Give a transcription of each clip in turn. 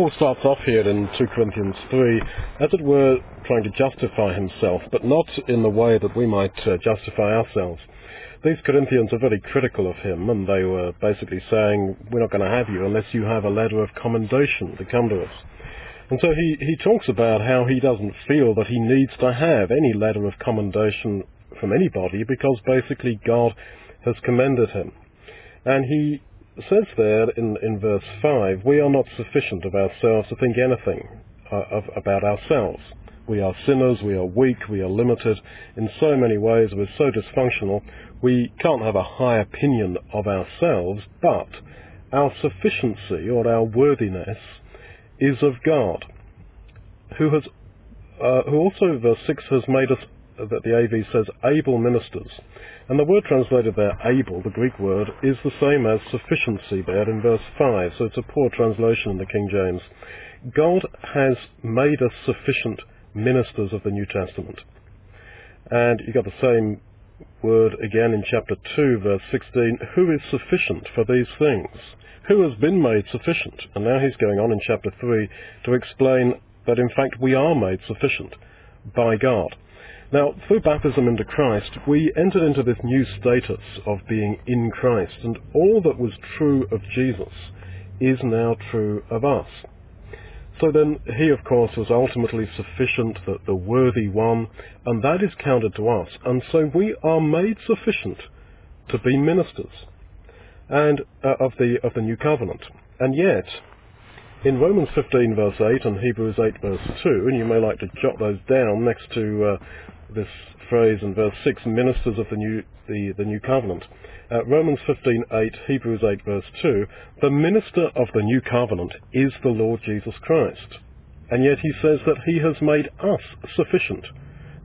Paul starts off here in 2 Corinthians 3, as it were, trying to justify himself, but not in the way that we might uh, justify ourselves. These Corinthians are very critical of him, and they were basically saying, we're not going to have you unless you have a letter of commendation to come to us. And so he, he talks about how he doesn't feel that he needs to have any letter of commendation from anybody because basically God has commended him. And he says there in, in verse 5, we are not sufficient of ourselves to think anything uh, of, about ourselves. We are sinners, we are weak, we are limited in so many ways, we're so dysfunctional, we can't have a high opinion of ourselves, but our sufficiency or our worthiness is of God, who has, uh, who also, verse 6, has made us, that the AV says, able ministers. And the word translated there, able, the Greek word, is the same as sufficiency there in verse 5, so it's a poor translation in the King James. God has made us sufficient ministers of the New Testament. And you got the same word again in chapter 2, verse 16, who is sufficient for these things? who has been made sufficient. And now he's going on in chapter 3 to explain that in fact we are made sufficient by God. Now, through baptism into Christ, we entered into this new status of being in Christ, and all that was true of Jesus is now true of us. So then, he of course was ultimately sufficient, the, the worthy one, and that is counted to us, and so we are made sufficient to be ministers and uh, of the of the new covenant. And yet, in Romans 15 verse 8 and Hebrews 8 verse 2, and you may like to jot those down next to uh, this phrase in verse 6, ministers of the new the, the new covenant. Uh, Romans 15:8, Hebrews 8 verse 2, the minister of the new covenant is the Lord Jesus Christ. And yet he says that he has made us sufficient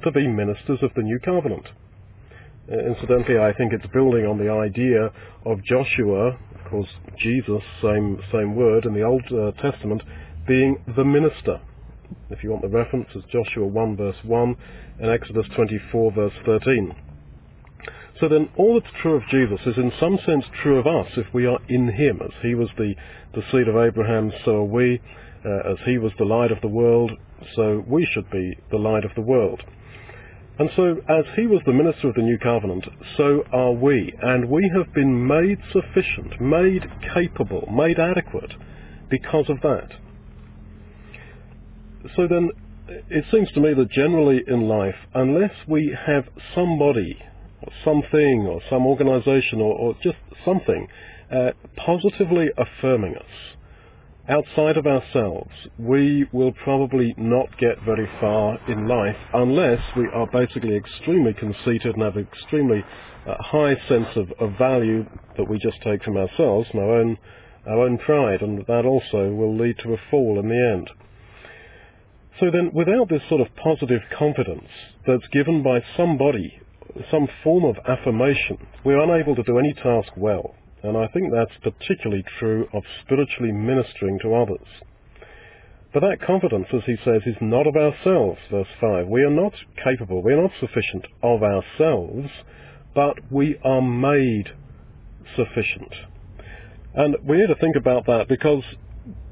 to be ministers of the new covenant. Uh, incidentally, I think it's building on the idea of Joshua, of course, Jesus, same same word in the Old uh, Testament, being the minister. If you want the reference, it's Joshua 1 verse 1 and Exodus 24 verse 13. So then, all that's true of Jesus is in some sense true of us if we are in Him. As He was the, the seed of Abraham, so are we. Uh, as He was the light of the world, so we should be the light of the world. And so, as he was the minister of the new covenant, so are we. And we have been made sufficient, made capable, made adequate because of that. So then, it seems to me that generally in life, unless we have somebody, or something, or some organization, or, or just something uh, positively affirming us, outside of ourselves, we will probably not get very far in life unless we are basically extremely conceited and have an extremely uh, high sense of, of, value that we just take from ourselves and our own, our own pride, and that also will lead to a fall in the end. So then, without this sort of positive confidence that's given by somebody, some form of affirmation, we're unable to do any task well. And I think that's particularly true of spiritually ministering to others. But that confidence, as he says, is not of ourselves, verse 5. We are not capable, we are not sufficient of ourselves, but we are made sufficient. And we need to think about that because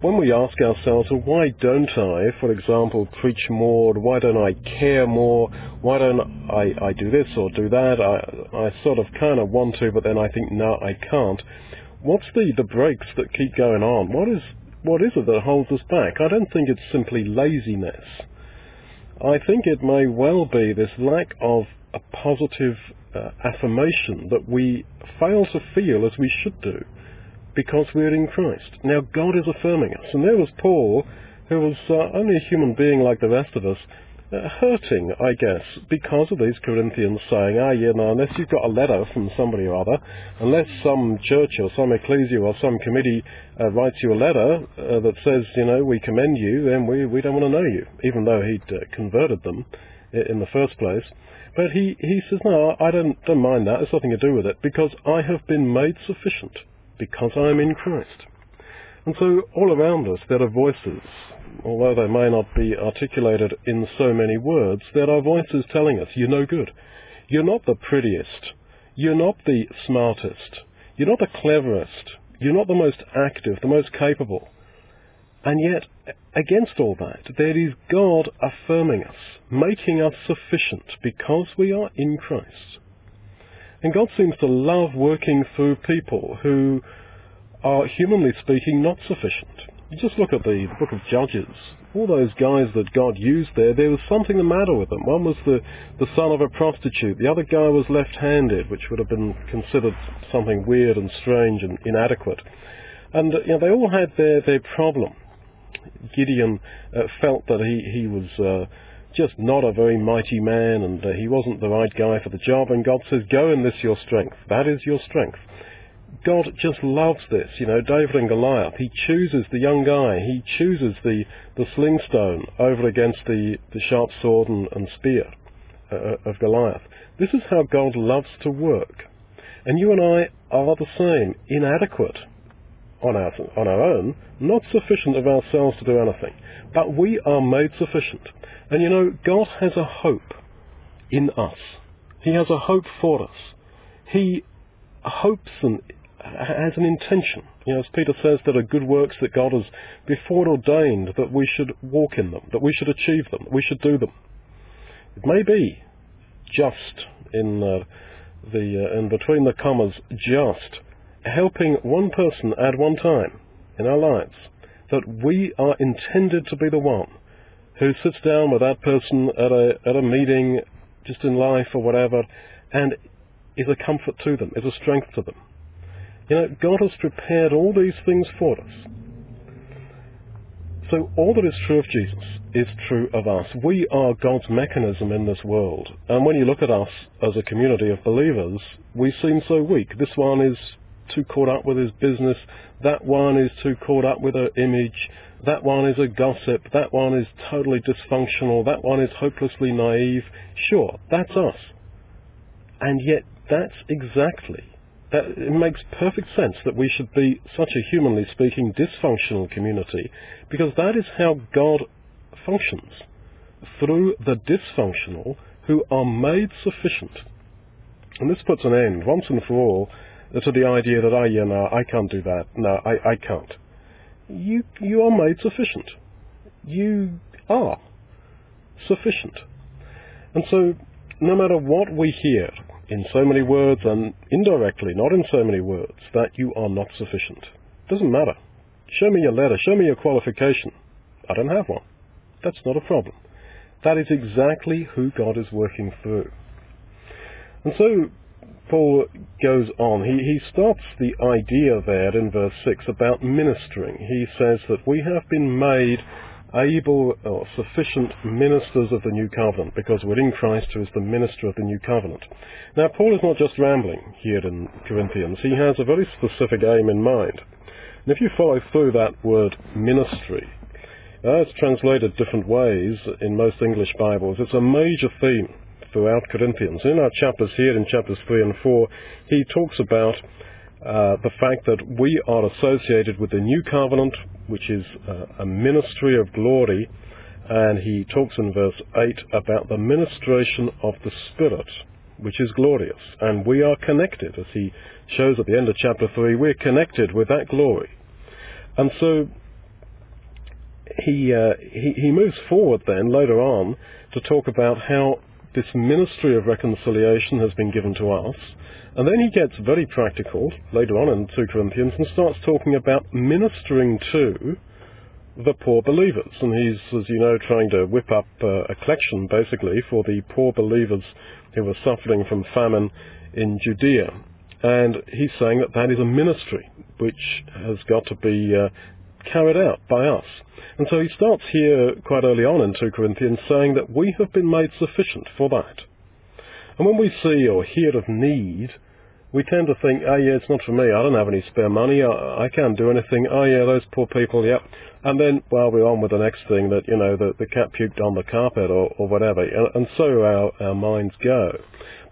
when we ask ourselves, well, why don't I, for example, preach more? Why don't I care more? Why don't I, I do this or do that? I, I sort of kind of want to, but then I think, no, I can't. What's the, the brakes that keep going on? What is, what is it that holds us back? I don't think it's simply laziness. I think it may well be this lack of a positive uh, affirmation that we fail to feel as we should do because we're in Christ. Now, God is affirming us. And there was Paul, who was uh, only a human being like the rest of us, uh, hurting, I guess, because of these Corinthians saying, ah, yeah, no, unless you've got a letter from somebody or other, unless some church or some ecclesia or some committee uh, writes you a letter uh, that says, you know, we commend you, then we, we don't want to know you, even though he'd uh, converted them in the first place. But he, he says, no, I don't, don't mind that. It's nothing to do with it, because I have been made sufficient because I am in Christ. And so all around us there are voices, although they may not be articulated in so many words, there are voices telling us, you're no good. You're not the prettiest. You're not the smartest. You're not the cleverest. You're not the most active, the most capable. And yet, against all that, there is God affirming us, making us sufficient because we are in Christ. And God seems to love working through people who are, humanly speaking, not sufficient. You just look at the book of Judges. All those guys that God used there, there was something the matter with them. One was the, the son of a prostitute. The other guy was left-handed, which would have been considered something weird and strange and inadequate. And you know, they all had their, their problem. Gideon uh, felt that he, he was uh, just not a very mighty man and uh, he wasn't the right guy for the job. And God says, go in this your strength. That is your strength. God just loves this. You know, David and Goliath, he chooses the young guy. He chooses the, the sling stone over against the, the sharp sword and, and spear uh, of Goliath. This is how God loves to work. And you and I are the same, inadequate on our, on our own, not sufficient of ourselves to do anything. But we are made sufficient. And you know, God has a hope in us. He has a hope for us. He hopes and has an intention. You know, as Peter says, there are good works that God has before ordained that we should walk in them, that we should achieve them, we should do them. It may be just in uh, the uh, in between the commas, just helping one person at one time in our lives, that we are intended to be the one who sits down with that person at a at a meeting, just in life or whatever, and is a comfort to them, is a strength to them. You know, God has prepared all these things for us. So all that is true of Jesus is true of us. We are God's mechanism in this world. And when you look at us as a community of believers, we seem so weak. This one is too caught up with his business. That one is too caught up with her image. That one is a gossip. That one is totally dysfunctional. That one is hopelessly naive. Sure, that's us. And yet, that's exactly that it makes perfect sense that we should be such a humanly speaking dysfunctional community because that is how God functions through the dysfunctional who are made sufficient. And this puts an end once and for all to the idea that, oh yeah, no, I can't do that. No, I, I can't. You, you are made sufficient. You are sufficient. And so, no matter what we hear in so many words and indirectly, not in so many words, that you are not sufficient. Doesn't matter. Show me your letter. Show me your qualification. I don't have one. That's not a problem. That is exactly who God is working through. And so Paul goes on. He, he starts the idea there in verse 6 about ministering. He says that we have been made able or sufficient ministers of the new covenant because we're in Christ who is the minister of the new covenant. Now, Paul is not just rambling here in Corinthians. He has a very specific aim in mind. And if you follow through that word ministry, uh, it's translated different ways in most English Bibles. It's a major theme throughout Corinthians. In our chapters here, in chapters 3 and 4, he talks about uh, the fact that we are associated with the new covenant, which is uh, a ministry of glory, and he talks in verse 8 about the ministration of the Spirit, which is glorious. And we are connected, as he shows at the end of chapter 3, we're connected with that glory. And so he, uh, he, he moves forward then later on to talk about how this ministry of reconciliation has been given to us. And then he gets very practical later on in 2 Corinthians and starts talking about ministering to the poor believers. And he's, as you know, trying to whip up uh, a collection basically for the poor believers who were suffering from famine in Judea. And he's saying that that is a ministry which has got to be uh, carried out by us. And so he starts here quite early on in 2 Corinthians saying that we have been made sufficient for that. And when we see or hear of need, we tend to think, oh yeah, it's not for me, I don't have any spare money, I, I can't do anything, oh yeah, those poor people, yep. And then, well, we're on with the next thing that, you know, the, the cat puked on the carpet or, or whatever. And, and so our, our minds go.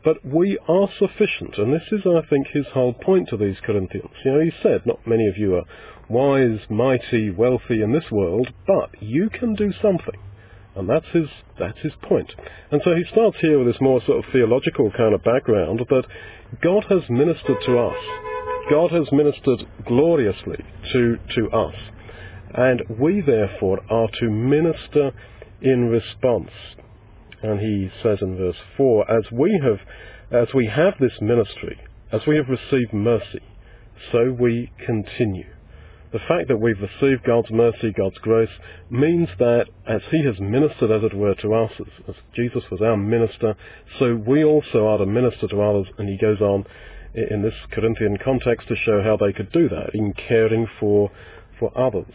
But we are sufficient, and this is, I think, his whole point to these Corinthians. You know, he said, not many of you are wise, mighty, wealthy in this world, but you can do something. And that's his, that's his point. And so he starts here with this more sort of theological kind of background that God has ministered to us. God has ministered gloriously to, to us. And we therefore are to minister in response. And he says in verse 4, as we have, as we have this ministry, as we have received mercy, so we continue. The fact that we've received God's mercy, God's grace, means that as He has ministered, as it were, to us, as, as Jesus was our minister, so we also are to minister to others. And he goes on in this Corinthian context to show how they could do that in caring for, for others.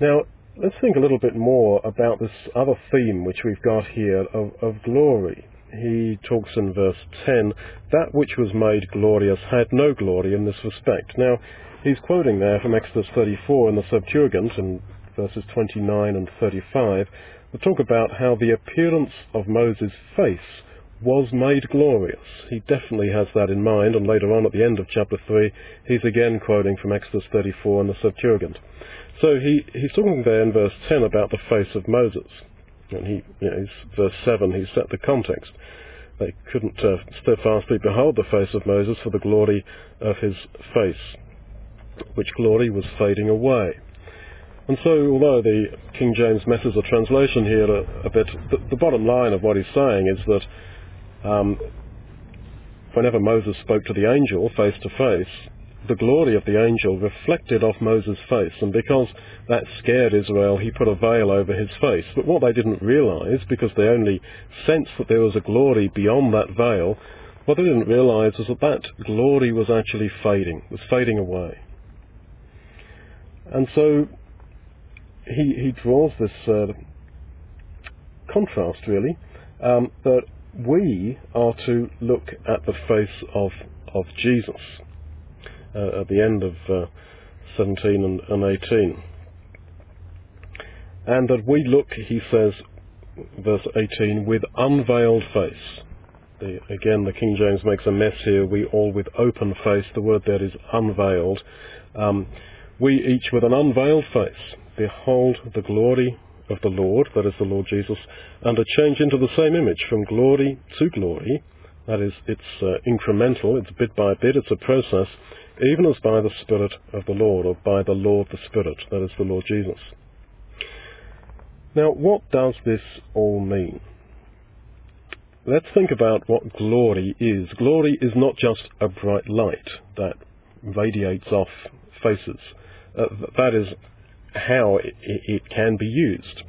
Now, let's think a little bit more about this other theme which we've got here of, of glory. He talks in verse 10, that which was made glorious had no glory in this respect. Now, He's quoting there from Exodus 34 in the Septuagint in verses 29 and 35 to talk about how the appearance of Moses' face was made glorious. He definitely has that in mind, and later on at the end of chapter 3, he's again quoting from Exodus 34 in the Septuagint. So he, he's talking there in verse 10 about the face of Moses. And he, you know, verse 7, he set the context. They couldn't uh, steadfastly behold the face of Moses for the glory of his face which glory was fading away. And so, although the King James messes the translation here a, a bit, the, the, bottom line of what he's saying is that um, whenever Moses spoke to the angel face to face, the glory of the angel reflected off Moses' face, and because that scared Israel, he put a veil over his face. But what they didn't realize, because they only sensed that there was a glory beyond that veil, what they didn't realize was that that glory was actually fading, was fading away. And so he, he draws this uh, contrast, really, um, that we are to look at the face of, of Jesus uh, at the end of uh, 17 and, and 18. And that we look, he says, verse 18, with unveiled face. The, again, the King James makes a mess here. We all with open face. The word there is unveiled. Um, we each with an unveiled face behold the glory of the Lord, that is the Lord Jesus, and are changed into the same image from glory to glory. That is, it's uh, incremental, it's bit by bit, it's a process, even as by the Spirit of the Lord, or by the Lord the Spirit, that is the Lord Jesus. Now, what does this all mean? Let's think about what glory is. Glory is not just a bright light that radiates off faces. Uh, that is how it, it, can be used.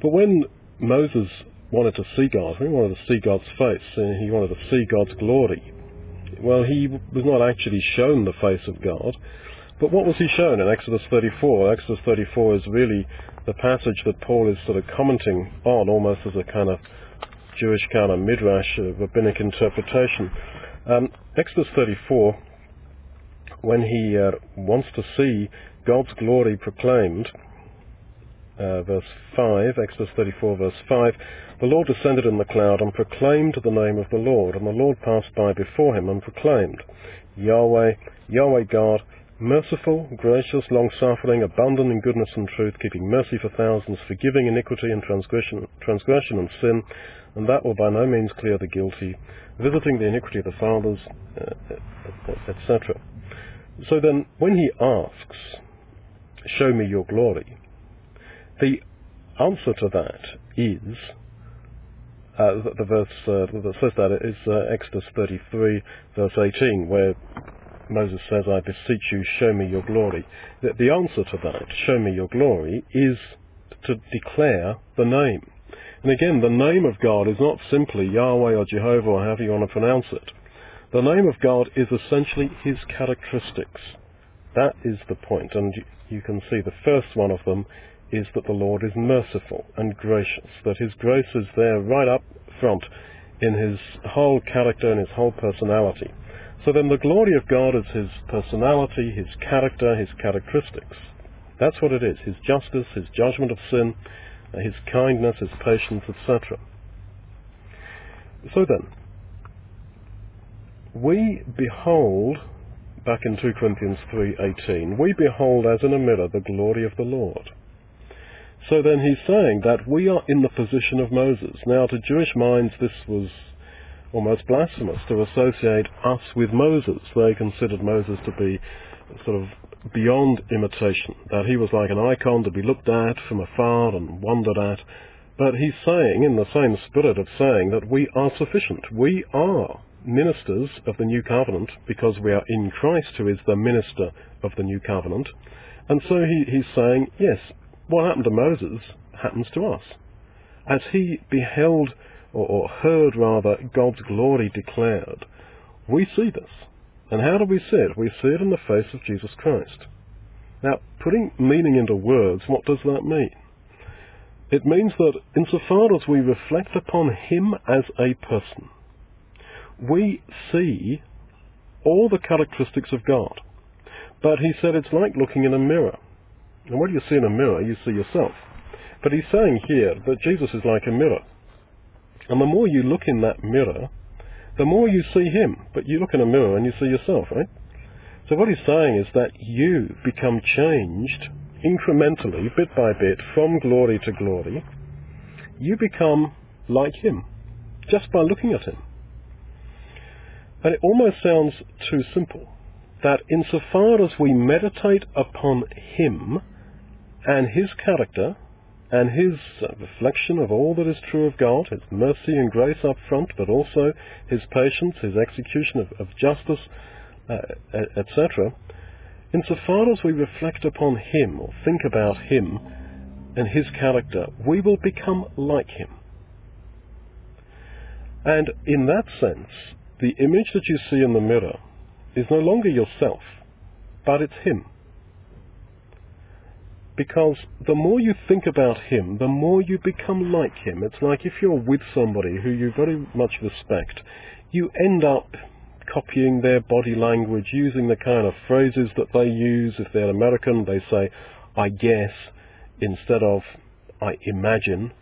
But when Moses wanted to see God, he wanted to see God's face, and he wanted to see God's glory, well, he was not actually shown the face of God. But what was he shown in Exodus 34? Exodus 34 is really the passage that Paul is sort of commenting on, almost as a kind of Jewish kind of midrash, uh, rabbinic interpretation. Um, Exodus 34, when he uh, wants to see God's glory proclaimed, uh, verse 5, Exodus 34, verse 5, the Lord descended in the cloud and proclaimed the name of the Lord, and the Lord passed by before him and proclaimed, Yahweh, Yahweh God, merciful, gracious, long-suffering, abundant in goodness and truth, keeping mercy for thousands, forgiving iniquity and transgression, transgression and sin, and that will by no means clear the guilty, visiting the iniquity of the fathers, uh, etc. So then, when he asks, show me your glory. The answer to that is, uh, the, the, verse uh, that says that is uh, Exodus 33, verse 18, where Moses says, I beseech you, show me your glory. The, the answer to that, show me your glory, is to declare the name. And again, the name of God is not simply Yahweh or Jehovah or however you want to pronounce it. The name of God is essentially his characteristics. That is the point. And you can see the first one of them is that the Lord is merciful and gracious, that his grace is there right up front in his whole character and his whole personality. So then the glory of God is his personality, his character, his characteristics. That's what it is, his justice, his judgment of sin, his kindness, his patience, etc. So then, we behold back in 2 Corinthians 3:18, we behold as in a mirror the glory of the Lord. So then he's saying that we are in the position of Moses. Now to Jewish minds this was almost blasphemous to associate us with Moses. They considered Moses to be sort of beyond imitation, that he was like an icon to be looked at from afar and wondered at. But he's saying, in the same spirit of saying, that we are sufficient. We are ministers of the new covenant because we are in Christ, who is the minister of the new covenant. And so he, he's saying, yes, what happened to Moses happens to us. As he beheld, or, or heard rather, God's glory declared, we see this. And how do we see it? We see it in the face of Jesus Christ. Now, putting meaning into words, what does that mean? It means that insofar as we reflect upon him as a person, we see all the characteristics of God. But he said it's like looking in a mirror. And what do you see in a mirror? You see yourself. But he's saying here that Jesus is like a mirror. And the more you look in that mirror, the more you see him. But you look in a mirror and you see yourself, right? So what he's saying is that you become changed incrementally, bit by bit, from glory to glory. You become like him just by looking at him. And it almost sounds too simple that insofar as we meditate upon him and his character and his reflection of all that is true of God, his mercy and grace up front, but also his patience, his execution of, of justice, uh, etc., insofar as we reflect upon him or think about him and his character, we will become like him. And in that sense, the image that you see in the mirror is no longer yourself, but it's him. Because the more you think about him, the more you become like him. It's like if you're with somebody who you very much respect, you end up copying their body language, using the kind of phrases that they use. If they're American, they say, I guess, instead of I imagine,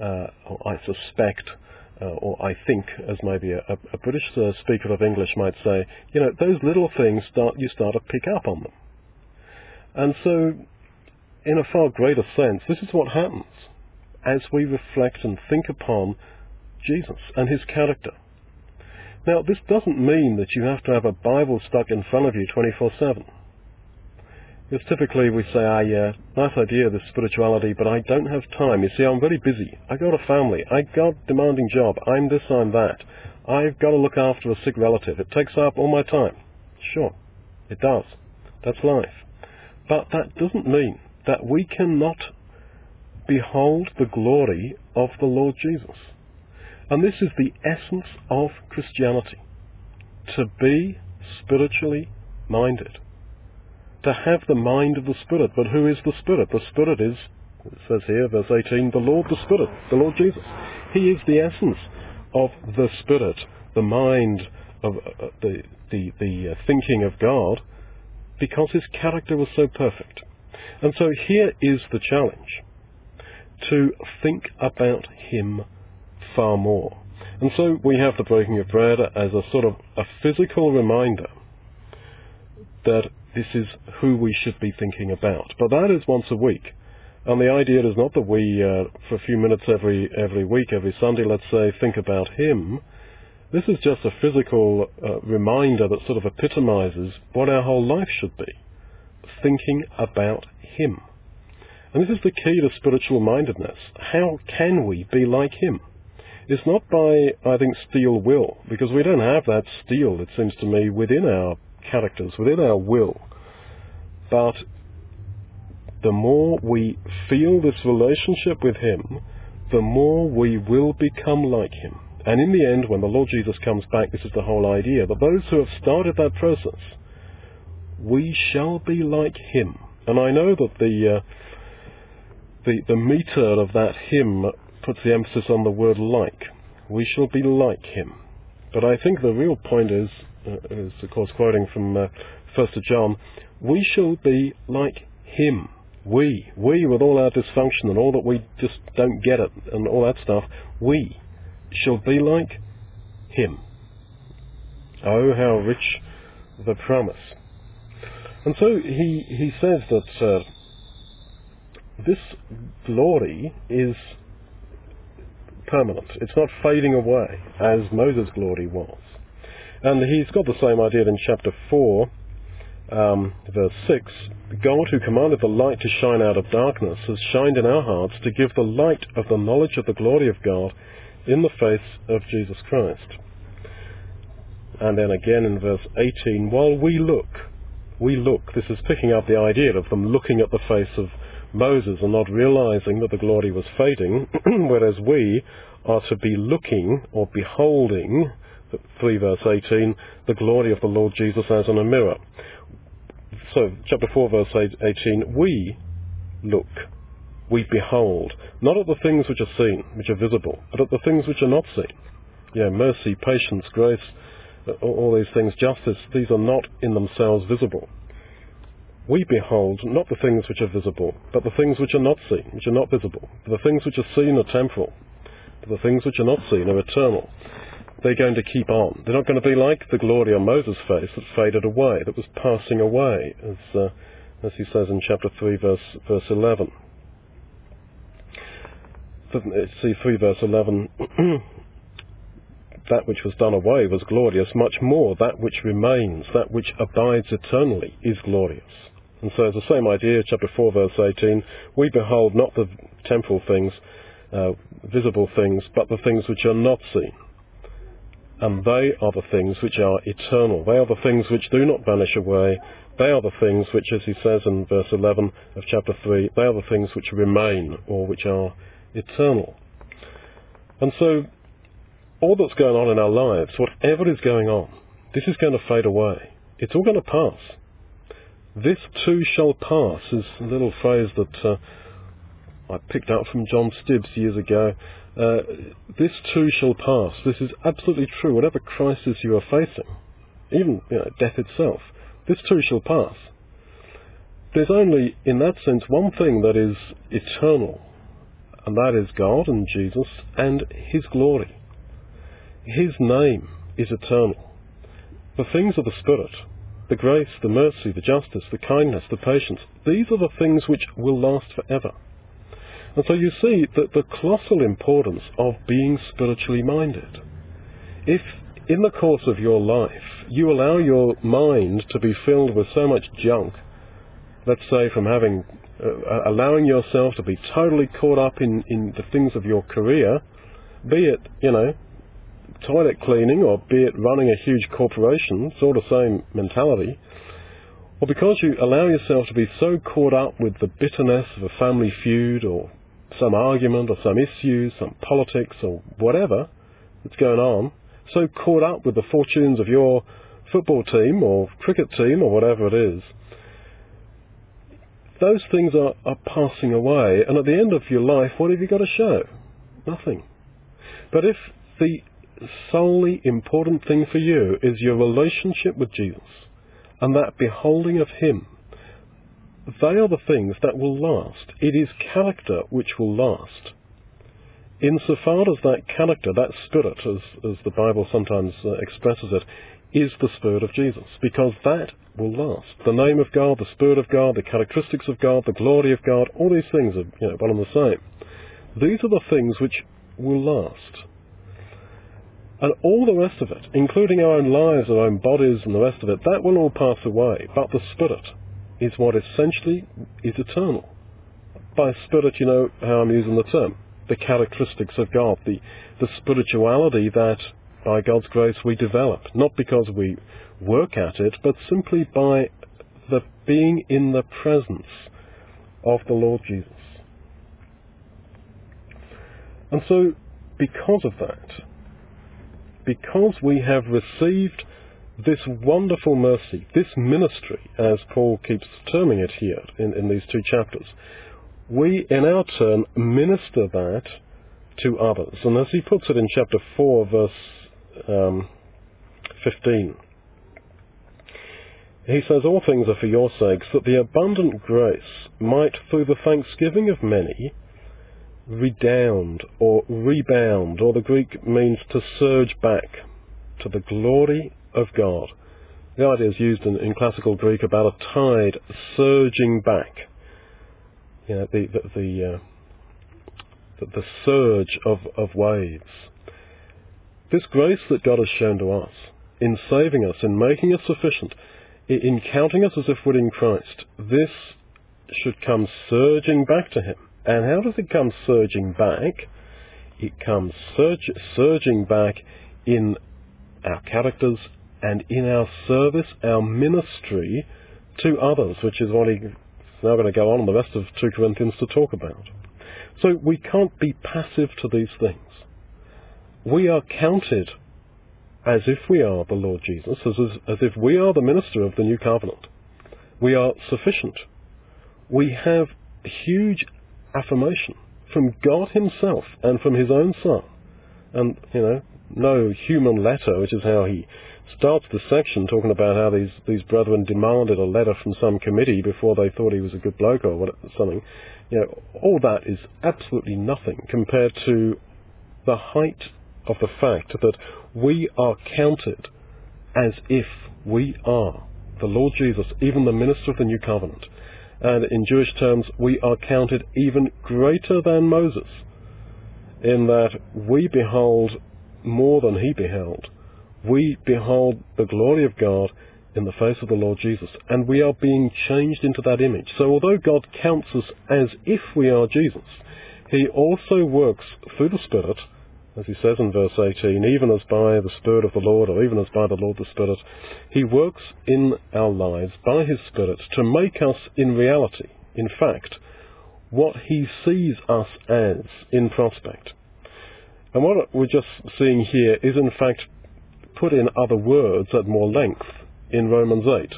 uh, or I suspect, uh, or I think, as maybe a, a British uh, speaker of English might say, you know, those little things start you start to pick up on them. And so, in a far greater sense, this is what happens as we reflect and think upon Jesus and his character. Now, this doesn't mean that you have to have a Bible stuck in front of you 24 7. Because typically we say, ah, yeah, nice idea, this spirituality, but I don't have time. You see, I'm very busy. I got a family. I got a demanding job. I'm this, I'm that. I've got to look after a sick relative. It takes up all my time. Sure, it does. That's life. But that doesn't mean that we cannot behold the glory of the Lord Jesus. And this is the essence of Christianity. To be spiritually minded to have the mind of the Spirit. But who is the Spirit? The Spirit is, it says here, verse 18, the Lord the Spirit, the Lord Jesus. He is the essence of the Spirit, the mind of uh, the, the, the uh, thinking of God, because his character was so perfect. And so here is the challenge to think about him far more. And so we have the breaking of bread as a sort of a physical reminder that this is who we should be thinking about. But that is once a week. And the idea is not that we, uh, for a few minutes every, every week, every Sunday, let's say, think about Him. This is just a physical uh, reminder that sort of epitomizes what our whole life should be. Thinking about Him. And this is the key to spiritual mindedness. How can we be like Him? It's not by, I think, steel will, because we don't have that steel, it seems to me, within our characters, within our will. But the more we feel this relationship with Him, the more we will become like Him. And in the end, when the Lord Jesus comes back, this is the whole idea, that those who have started that process, we shall be like Him. And I know that the, uh, the, the meter of that hymn puts the emphasis on the word like. We shall be like Him. But I think the real point is uh, is of course quoting from uh, First of John, we shall be like Him. We, we with all our dysfunction and all that we just don't get it and all that stuff, we shall be like Him. Oh, how rich the promise. And so he, he says that uh, this glory is permanent. It's not fading away as Moses' glory was. And he's got the same idea in chapter 4 um, verse 6, God who commanded the light to shine out of darkness has shined in our hearts to give the light of the knowledge of the glory of God in the face of Jesus Christ. And then again in verse 18, while we look, we look, this is picking up the idea of them looking at the face of Moses and not realizing that the glory was fading, whereas we are to be looking or beholding, 3 verse 18, the glory of the Lord Jesus as in a mirror. So, chapter 4 verse 18, we look, we behold, not at the things which are seen, which are visible, but at the things which are not seen. Yeah, mercy, patience, grace, uh, all these things, justice, these are not in themselves visible. We behold not the things which are visible, but the things which are not seen, which are not visible. For the things which are seen are temporal, but the things which are not seen are eternal. They're going to keep on. They're not going to be like the glory on Moses' face that faded away, that was passing away, as, uh, as he says in chapter 3, verse, verse 11. See 3 verse 11. that which was done away was glorious, much more that which remains, that which abides eternally, is glorious. And so it's the same idea, chapter 4, verse 18. We behold not the temporal things, uh, visible things, but the things which are not seen. And they are the things which are eternal. They are the things which do not vanish away. They are the things which, as he says in verse 11 of chapter 3, they are the things which remain or which are eternal. And so all that's going on in our lives, whatever is going on, this is going to fade away. It's all going to pass. This too shall pass is a little phrase that uh, I picked up from John Stibbs years ago. Uh, this too shall pass. This is absolutely true. Whatever crisis you are facing, even you know, death itself, this too shall pass. There's only, in that sense, one thing that is eternal, and that is God and Jesus and His glory. His name is eternal. The things of the Spirit, the grace, the mercy, the justice, the kindness, the patience, these are the things which will last forever. And so you see that the colossal importance of being spiritually minded. If in the course of your life you allow your mind to be filled with so much junk, let's say from having, uh, allowing yourself to be totally caught up in, in the things of your career, be it, you know, toilet cleaning or be it running a huge corporation, all the same mentality, or because you allow yourself to be so caught up with the bitterness of a family feud or some argument or some issue, some politics or whatever that's going on, so caught up with the fortunes of your football team or cricket team or whatever it is, those things are, are passing away, and at the end of your life, what have you got to show? Nothing. But if the solely important thing for you is your relationship with Jesus and that beholding of Him. They are the things that will last. It is character which will last. Insofar as that character, that spirit, as, as the Bible sometimes uh, expresses it, is the Spirit of Jesus, because that will last. The name of God, the Spirit of God, the characteristics of God, the glory of God, all these things are you know, one and the same. These are the things which will last. And all the rest of it, including our own lives, our own bodies, and the rest of it, that will all pass away. But the Spirit is what essentially is eternal. By Spirit, you know how I'm using the term. The characteristics of God, the, the spirituality that, by God's grace, we develop. Not because we work at it, but simply by the being in the presence of the Lord Jesus. And so, because of that, because we have received this wonderful mercy, this ministry, as Paul keeps terming it here in, in these two chapters, we in our turn minister that to others. And as he puts it in chapter 4, verse um, 15, he says, All things are for your sakes, that the abundant grace might, through the thanksgiving of many, redound or rebound, or the Greek means to surge back to the glory of God. The idea is used in, in classical Greek about a tide surging back. You know, the, the, the, uh, the, surge of, of waves. This grace that God has shown to us in saving us, in making us sufficient, in counting us as if we're in Christ, this should come surging back to Him. And how does it come surging back? It comes surge, surging back in our characters and in our service, our ministry to others, which is what he's now going to go on in the rest of 2 Corinthians to talk about. So we can't be passive to these things. We are counted as if we are the Lord Jesus, as, as if we are the minister of the new covenant. We are sufficient. We have huge affirmation from God Himself and from His own Son. And, you know, no human letter, which is how he starts the section talking about how these, these brethren demanded a letter from some committee before they thought he was a good bloke or what, something. You know, all that is absolutely nothing compared to the height of the fact that we are counted as if we are the Lord Jesus, even the minister of the new covenant. And in Jewish terms, we are counted even greater than Moses, in that we behold more than he beheld. We behold the glory of God in the face of the Lord Jesus, and we are being changed into that image. So although God counts us as if we are Jesus, he also works through the Spirit, as he says in verse 18, even as by the Spirit of the Lord, or even as by the Lord the Spirit, he works in our lives by his Spirit to make us in reality, in fact, what he sees us as in prospect. And what we're just seeing here is in fact put in other words at more length in Romans 8,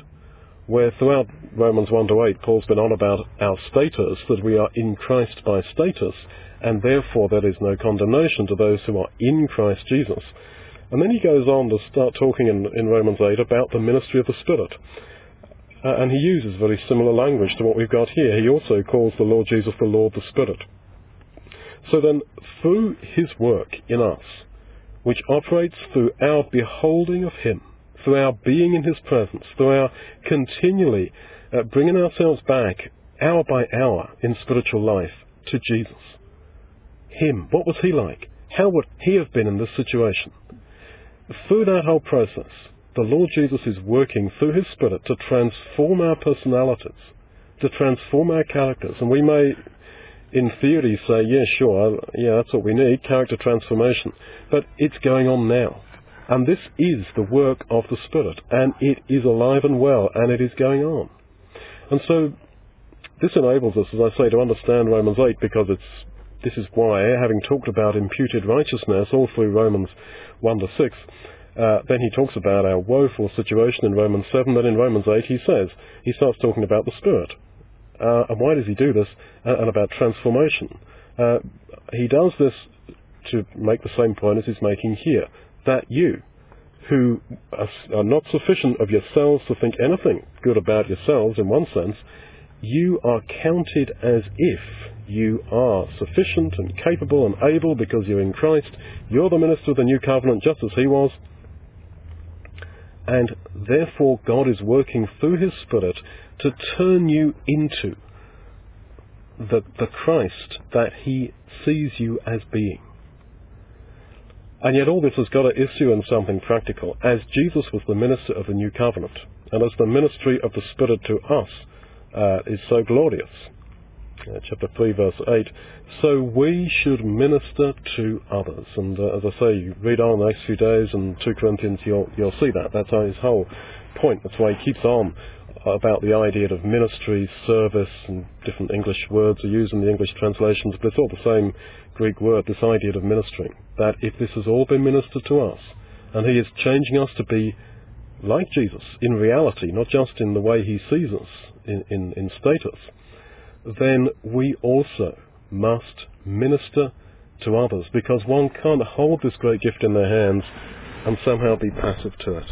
where throughout Romans 1 to 8, Paul's been on about our status, that we are in Christ by status, and therefore there is no condemnation to those who are in Christ Jesus. And then he goes on to start talking in, in Romans 8 about the ministry of the Spirit. Uh, and he uses very similar language to what we've got here. He also calls the Lord Jesus the Lord the Spirit. So then, through his work in us, which operates through our beholding of him, through our being in his presence, through our continually uh, bringing ourselves back hour by hour in spiritual life to Jesus. Him, what was he like? How would he have been in this situation? Through that whole process, the Lord Jesus is working through his Spirit to transform our personalities, to transform our characters. And we may in theory say, yeah, sure, yeah, that's what we need, character transformation. But it's going on now. And this is the work of the Spirit, and it is alive and well, and it is going on. And so, this enables us, as I say, to understand Romans 8 because it's, this is why, having talked about imputed righteousness all through Romans 1 to 6, uh, then he talks about our woeful situation in Romans 7, then in Romans 8 he says, he starts talking about the Spirit. Uh, and why does he do this? Uh, and about transformation. Uh, he does this to make the same point as he's making here. That you, who are not sufficient of yourselves to think anything good about yourselves in one sense, you are counted as if you are sufficient and capable and able because you're in Christ. You're the minister of the new covenant just as he was. And therefore God is working through his Spirit to turn you into the, the Christ that he sees you as being. And yet all this has got to issue in something practical. As Jesus was the minister of the new covenant, and as the ministry of the Spirit to us uh, is so glorious, chapter 3 verse 8, so we should minister to others. And uh, as I say, you read on the next few days in 2 Corinthians, you'll, you'll see that. That's his whole point. That's why he keeps on about the idea of ministry, service, and different English words are used in the English translations, but it's all the same Greek word, this idea of ministering. That if this has all been ministered to us, and He is changing us to be like Jesus in reality, not just in the way He sees us in, in, in status, then we also must minister to others because one can't hold this great gift in their hands and somehow be passive to it.